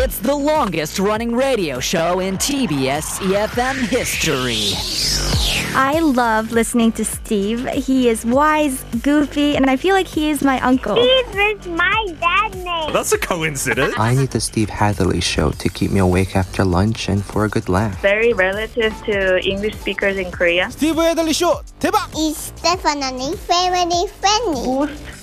It's the longest running radio show in TBS EFM history. I love listening to Steve. He is wise, goofy, and I feel like he is my uncle. Steve is my dad name. That's a coincidence. I need the Steve Hadley show to keep me awake after lunch and for a good laugh. Very relative to English speakers in Korea. Steve Hadley show, 대박! Is definitely family friendly. Most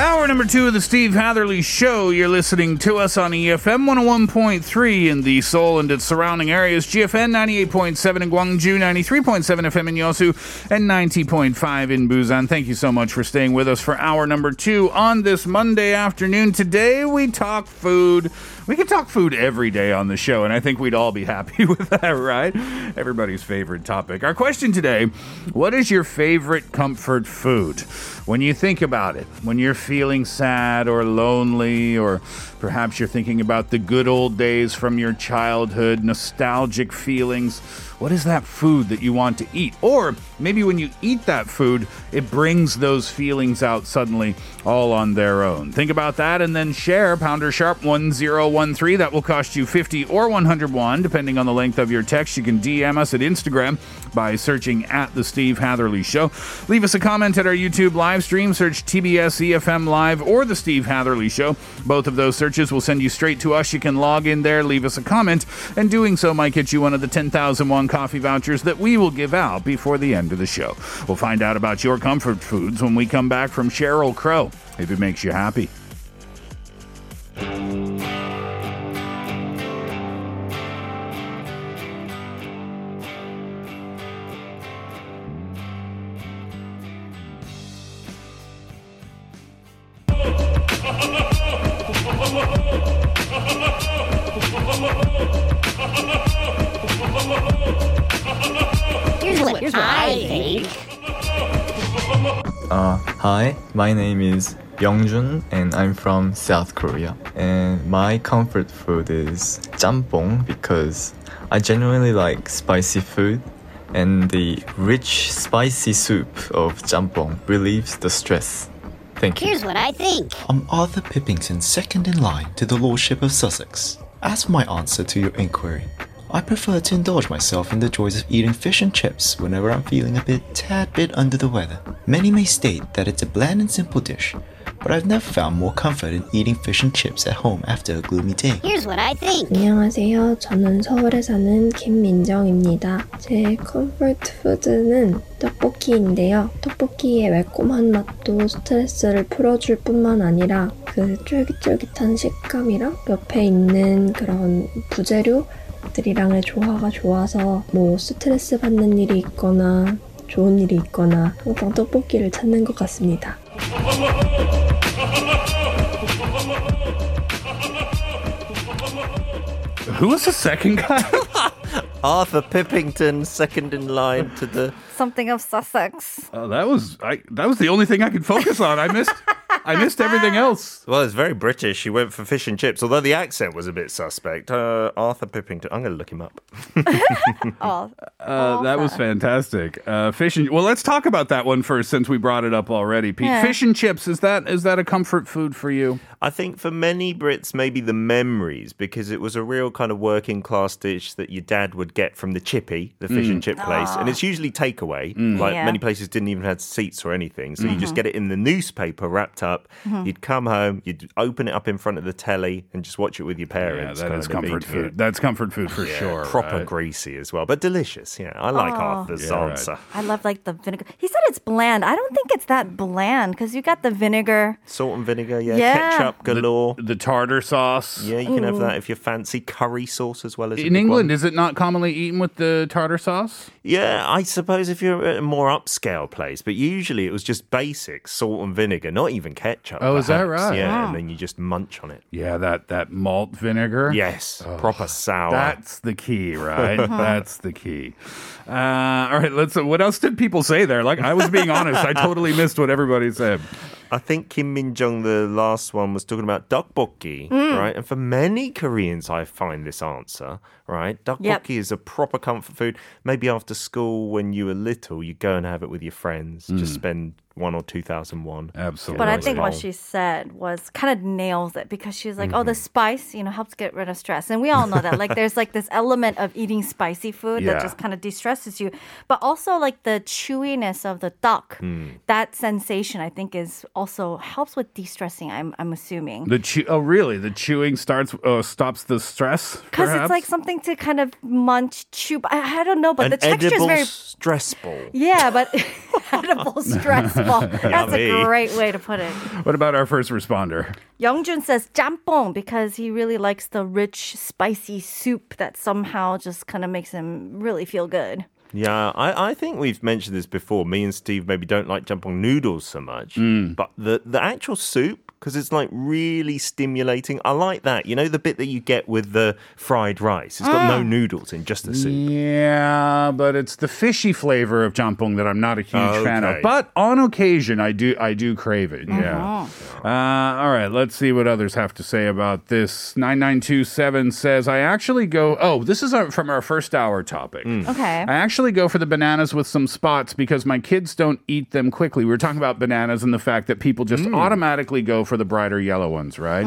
Hour number two of the Steve Hatherley Show. You're listening to us on EFM 101.3 in the Seoul and its surrounding areas, GFN 98.7 in Gwangju, 93.7 FM in Yosu, and 90.5 in Busan. Thank you so much for staying with us for hour number two on this Monday afternoon. Today we talk food. We can talk food every day on the show, and I think we'd all be happy with that, right? Everybody's favorite topic. Our question today What is your favorite comfort food? When you think about it, when you're feeling sad or lonely, or perhaps you're thinking about the good old days from your childhood, nostalgic feelings, what is that food that you want to eat? Or maybe when you eat that food, it brings those feelings out suddenly all on their own. Think about that and then share Pounder Sharp 1013. That will cost you 50 or 101, depending on the length of your text. You can DM us at Instagram by searching at The Steve Hatherley Show. Leave us a comment at our YouTube live stream. Search TBS EFM Live or The Steve Hatherley Show. Both of those searches will send you straight to us. You can log in there, leave us a comment, and doing so might get you one of the 10,000 won coffee vouchers that we will give out before the end of the show. We'll find out about your comfort foods when we come back from Sheryl Crow, if it makes you happy. What, here's what I think. Uh, hi, my name is Youngjun and I'm from South Korea. And my comfort food is jjampong because I genuinely like spicy food and the rich spicy soup of jjampong relieves the stress. Thank you. Here's what I think. I'm Arthur Pippington, second in line to the Lordship of Sussex. As for my answer to your inquiry, I prefer to indulge myself in the joys of eating fish and chips whenever I'm feeling a bit, tad bit under the weather. Many may state that it's a bland and simple dish, but I've never found more comfort in eating fish and chips at home after a gloomy day. Here's what I think. 안녕하세요. 저는 서울에 사는 김민정입니다. 제 컴포트 푸드는 떡볶이인데요. 떡볶이의 매콤한 맛도 스트레스를 풀어줄 뿐만 아니라 그 쫄깃쫄깃한 식감이랑 옆에 있는 그런 부재료 들이랑의 조화가 좋아서 뭐 스트레스 받는 일이 있거나 좋은 일이 있거나 항상 떡볶이를 찾는 것 같습니다. Who was the second guy? Arthur Pippington, second in line to the. Something of Sussex. Oh, that was I. That was the only thing I could focus on. I missed. I missed everything else. Well, it's very British. He went for fish and chips, although the accent was a bit suspect. Uh, Arthur Pippington. I'm going to look him up. Oh, Uh, that was fantastic. Uh, fish and well, let's talk about that one first, since we brought it up already. Pete, Yeah. fish and chips is that is that a comfort food for you? I think for many Brits, maybe the memories, because it was a real kind of working class dish that your dad would get from the chippy, the fish and chip place. And it's usually takeaway. Like Yeah. many places didn't even have seats or anything. So you just get it in the newspaper wrapped up. Mm-hmm. You'd come home, you'd open it up in front of the telly and just watch it with your parents. that kind is comfort food. That's comfort food for Yeah, sure. Proper right? greasy as well, but delicious. Yeah, I like Arthur's Yeah, right. answer. I love like the vinegar. He said it's bland. I don't think it's that bland because you got the vinegar. Salt and vinegar, yeah. Yeah. Ketchup galore. The tartar sauce. yeah, you can have that if you fancy curry sauce as well as In England, one. is it not commonly eaten with the tartar sauce? Yeah, I suppose if you're at a more upscale place, but usually it was just basic salt and vinegar, not even ketchup. Oh, is that perhaps. right? Yeah, and then you just munch on it. Yeah, that that malt vinegar. Yes, proper sour. That's the key, right? That's the key. Uh, all right, let's. What else did people say there? Like I was being honest, I totally missed what everybody said. I think Kim Min Jung, the last one, was talking about tteokbokki, Mm. right? And for many Koreans, I find this answer, right? Tteokbokki is a proper comfort food. Maybe after school, when you were little, you go and have it with your friends. Just spend one or two thousand won. Absolutely. But I think what she said was kind of nails it because she's like, oh, Mm-hmm. the spice, you know, helps get rid of stress. And we all know that. Like, there's like this element of eating spicy food Yeah. that just kind of de-stresses you. But also like the chewiness of the tteok, Hmm. that sensation I think is also helps with de-stressing, I'm, I'm assuming. The chew. Oh, really? The chewing starts uh, stops the stress. Because it's like something to kind of munch, chew. I, I don't know, but An the texture is very stress ball. Yeah, but edible stress ball. That's a great way to put it. What about our first responder? Youngjun says jampong because he really likes the rich, spicy soup that somehow just kind of makes him really feel good. Yeah, I, I think we've mentioned this before. Me and Steve maybe don't like jjampong noodles so much, Mm. but the the actual soup because it's like really stimulating. I like that. You know the bit that you get with the fried rice. It's got no ah. noodles in just the soup. Yeah, but it's the fishy flavor of jampong that I'm not a huge fan of. But on occasion, I do I do crave it. Yeah. Uh-huh. Uh, all right, let's see what others have to say about this. Nine nine two seven says I actually go. Oh, this is our, from our first hour topic. Mm. Okay. I actually go for the bananas with some spots because my kids don't eat them quickly. We were talking about bananas and the fact that people just mm. automatically go for the brighter yellow ones, right?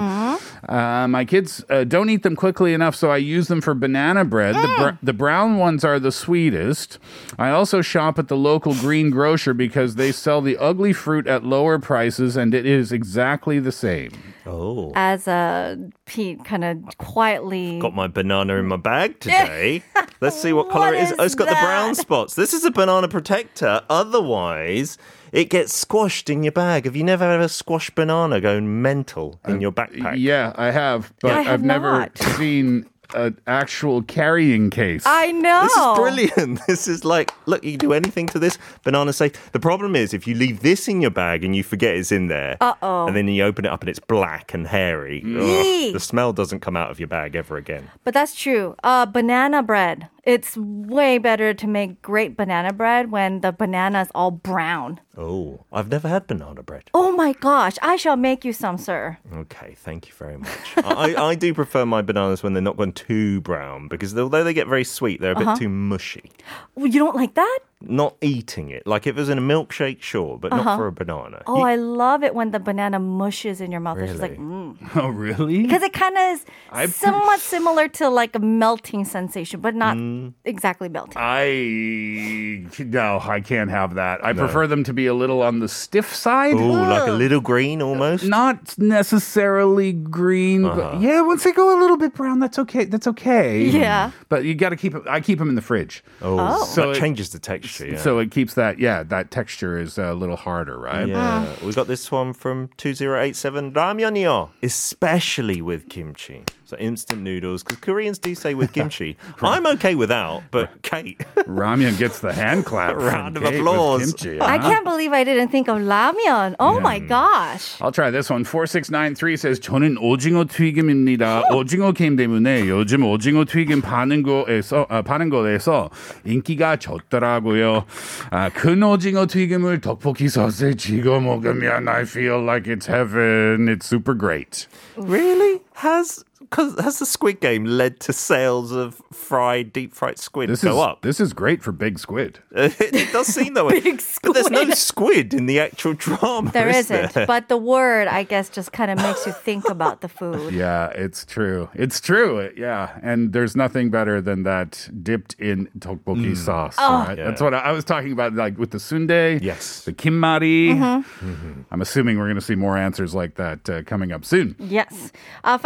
Uh, my kids uh, don't eat them quickly enough, so I use them for banana bread. The, br- the brown ones are the sweetest. I also shop at the local green grocer because they sell the ugly fruit at lower prices, and it is exactly the same. Oh. As uh, Pete kind of quietly. Got my banana in my bag today. Let's see what color What it is. is Oh, it's got the brown spots. This is a banana protector. Otherwise, it gets squashed in your bag. Have you never had a squashed banana going mental in uh, your backpack? Yeah, I have, but I have I've never not. seen an actual carrying case. I know. This is brilliant. This is like, look, you can do anything to this. Banana safe. The problem is if you leave this in your bag and you forget it's in there, Uh-oh. and then you open it up and it's black and hairy, ugh, the smell doesn't come out of your bag ever again. But that's true. Uh, banana bread. It's way better to make great banana bread when the banana is all brown. Oh, I've never had banana bread. Oh my gosh, I shall make you some, sir. Okay, thank you very much. I, I do prefer my bananas when they're not gone too brown because although they get very sweet, they're a Uh-huh. bit too mushy. Oh, You don't like that? Not eating it. Like if it was in a milkshake, sure, but not for a banana. Oh, You- I love it when the banana mushes in your mouth. It's just like, Really? mm. oh, really? Because it kind of is I- somewhat similar to like a melting sensation, but not Mm. exactly melting. I no, I can't have that. I prefer them to be a little on the stiff side. Oh, like a little green almost. Not necessarily green, Uh-huh. but yeah, once they go a little bit brown, that's okay. That's okay. Yeah. But you got to keep it. I keep them in the fridge. Oh, Oh. So that it- changes the texture. Yeah. So it keeps that, yeah, that texture is a little harder, right? yeah, ah. we got this one from 2087 ramyeon이요, especially with kimchi. So instant noodles, because Koreans do say with kimchi. I'm okay without, but Kate, Ramyun gets the hand clap. from Round of Kate with applause. kimchi, I huh? can't believe I didn't think of ramyeon. Oh my gosh. I'll try this one. 4693 says 저는 오징어 튀김입니다. 오징어 게임 때문에 요즘 오징어 튀김 파는 거에서 아, 파는 거에서 인기가 좋더라고요. 아, 큰 오징어 튀김을 떡볶이 소스에 찍어 먹으면 I feel like it's heaven. It's super great. really has cause has the Squid Game led to sales of fried, deep fried squid This go is up? this is great for big squid. it, it does seem that way. Big But there's no squid. squid in the actual drama. There is isn't. there? But the word, I guess, just kind of makes you think about the food. Yeah, it's true. It's true. Yeah, and there's nothing better than that dipped in tteokbokki sauce. Right? That's what I, I was talking about, like with the sundae. Yes. the kimmari. Mm-hmm. I'm assuming we're going to see more answers like that uh, coming up soon. Yes. Uh,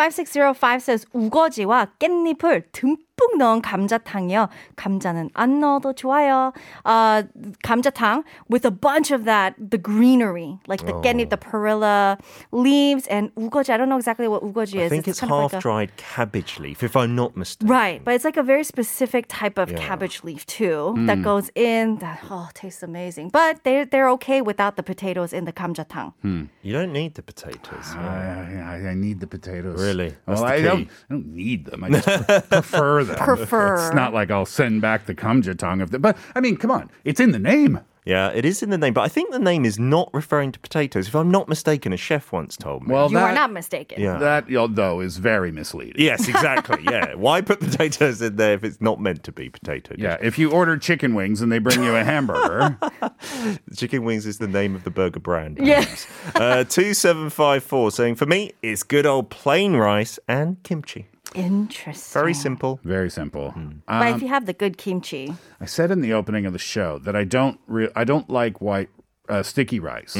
5605 says 우거지와 깻잎을 듬뿍 듬뿍 넣은 감자탕이요. 감자는 안 넣어도 좋아요. Uh, 감자탕 with a bunch of that, the greenery, like the oh. kkaennip, the perilla leaves, and ugoji. I don't know exactly what ugoji is. I think it's, it's half-dried like cabbage leaf, if I'm not mistaken. Right, but it's like a very specific type of yeah. cabbage leaf too mm. that goes in. That oh, tastes amazing. But they they're okay without the potatoes in the kamjatang. Hmm. You don't need the potatoes. Uh, I, I, need the potatoes. Really? That's well, I don't, I, don't, need them. I just prefer them. Prefer. It's not like I'll send back the kamjatang of the. But I mean, come on, it's in the name. Yeah, it is in the name, but I think the name is not referring to potatoes. If I'm not mistaken, a chef once told me. Well, You that, are not mistaken. Yeah. that though is very misleading. Yes, exactly. Yeah. Why put potatoes in there if it's not meant to be potato? dish? Yeah, if you order chicken wings and they bring you a hamburger, Chicken wings is the name of the burger brand. Yeah. uh, 2754 saying, for me, it's good old plain rice and kimchi. Interesting. Very simple. very simple. But Um, if you have the good kimchi, I said in the opening of the show that I don't re- I don't like white uh, sticky rice,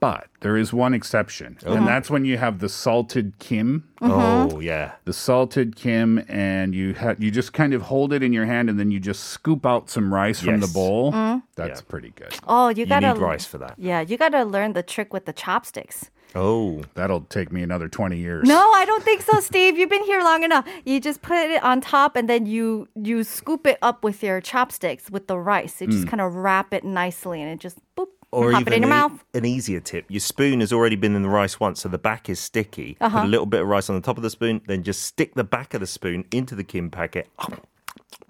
but there is one exception, and that's when you have the salted kim. Oh, yeah. The salted kim, and you ha- you just kind of hold it in your hand, and then you just scoop out some rice from the bowl. Mm-hmm. That's Yeah. pretty good. oh, you You gotta need rice for that. Yeah, you gotta learn the trick with the chopsticks. Oh. That'll take me another twenty years. No, I don't think so, Steve. You've been here long enough. You just put it on top and then you you scoop it up with your chopsticks with the rice. You just kind of wrap it nicely and it just boop. Or pop even it in your e- mouth. an easier tip. Your spoon has already been in the rice once, so the back is sticky. Uh-huh. Put a little bit of rice on the top of the spoon, then just stick the back of the spoon into the kim packet. Oh,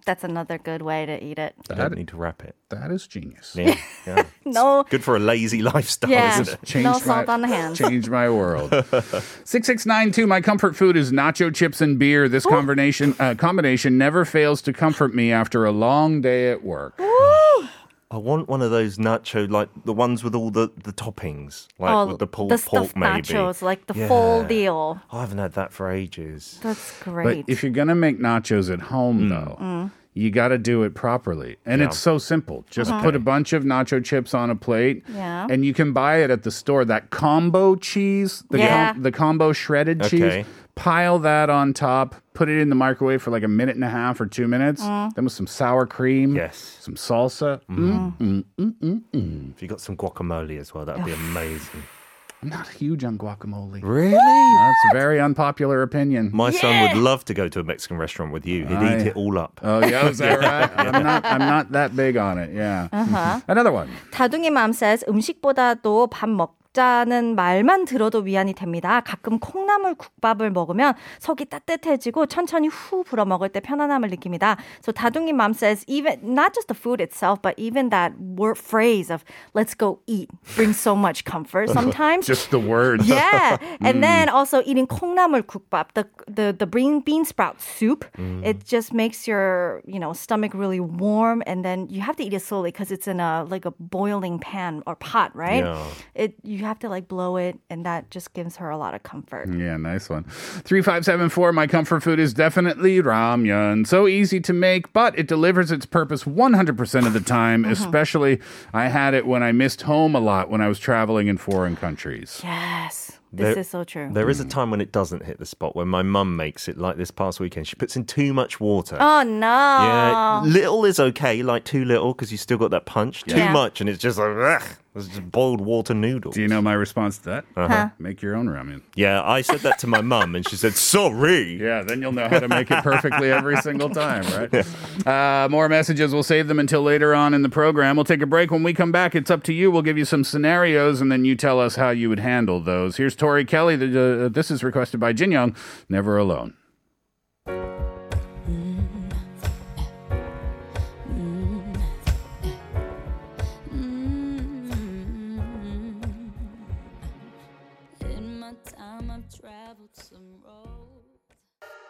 That's another good way to eat it. you don't need to wrap it. that is genius. Yeah. yeah. No. Good for a lazy lifestyle, Yeah. isn't it? No salt on the hands. Changed my world. Six six nine two. My comfort food is nacho chips and beer. This combination uh, combination never fails to comfort me after a long day at work. I want one of those nacho, like the ones with all the, the toppings, like oh, with the pulled the pork, stuffed maybe. nachos, like the full deal. I haven't had that for ages. That's great. But great. if you're gonna make nachos at home, though. Mm. You got to do it properly. And Yeah. it's so simple. Just put a bunch of nacho chips on a plate. Yeah. And you can buy it at the store. That combo cheese, the, Yeah. the combo shredded Okay. cheese, pile that on top, put it in the microwave for like a minute and a half or two minutes. Mm. Then with some sour cream, Yes. some salsa. Mm-hmm. Mm, mm, mm, mm. If you got some guacamole as well, that'd be amazing. I'm not huge on guacamole. Really? That's a very unpopular opinion. My son would love to go to a Mexican restaurant with you. He'd I- eat it all up. Oh yeah, is that right? I'm not. I'm not that big on it. Yeah. Uh-huh. Another one. 다둥이 맘 says 음식보다도 밥 먹 자는 말만 들어도 위안이 됩니다. 가끔 콩나물 국밥을 먹으면 속이 따뜻해지고 천천히 후 불어 먹을 때 편안함을 느낍니다. So 다둥이 mom says even not just the food itself, but even that word phrase of "let's go eat" brings so much comfort sometimes. Just the word. yeah, and then also eating 콩나물 국밥, the the the bean bean sprout soup. It just makes your you know stomach really warm, and then you have to eat it slowly because it's in a like a boiling pan or pot, right? Yeah. It you have to like blow it, and that just gives her a lot of comfort. Yeah, nice one. 3574, my comfort food is definitely ramyun. So easy to make, but it delivers its purpose 100% of the time, uh-huh. especially I had it when I missed home a lot when I was traveling in foreign countries. Yes, this There- is so true. There is a time when it doesn't hit the spot. When my mum makes it, like this past weekend, she puts in too much water. oh no! Yeah, little is okay, like too little because you still got that punch. Too Yeah. much, and it's just like ugh, it's just boiled water noodles. Do you know my response to that? Huh? Make your own ramen. Yeah, I said that to my mum, and she said, "Sorry." Yeah, then you'll know how to make it perfectly every single time, right? Uh, more messages. We'll save them until later on in the program. We'll take a break. When we come back, it's up to you. We'll give you some scenarios, and then you tell us how you would handle those. Here's Tori Kelly. The- uh, this is requested by Jin Young. Never alone.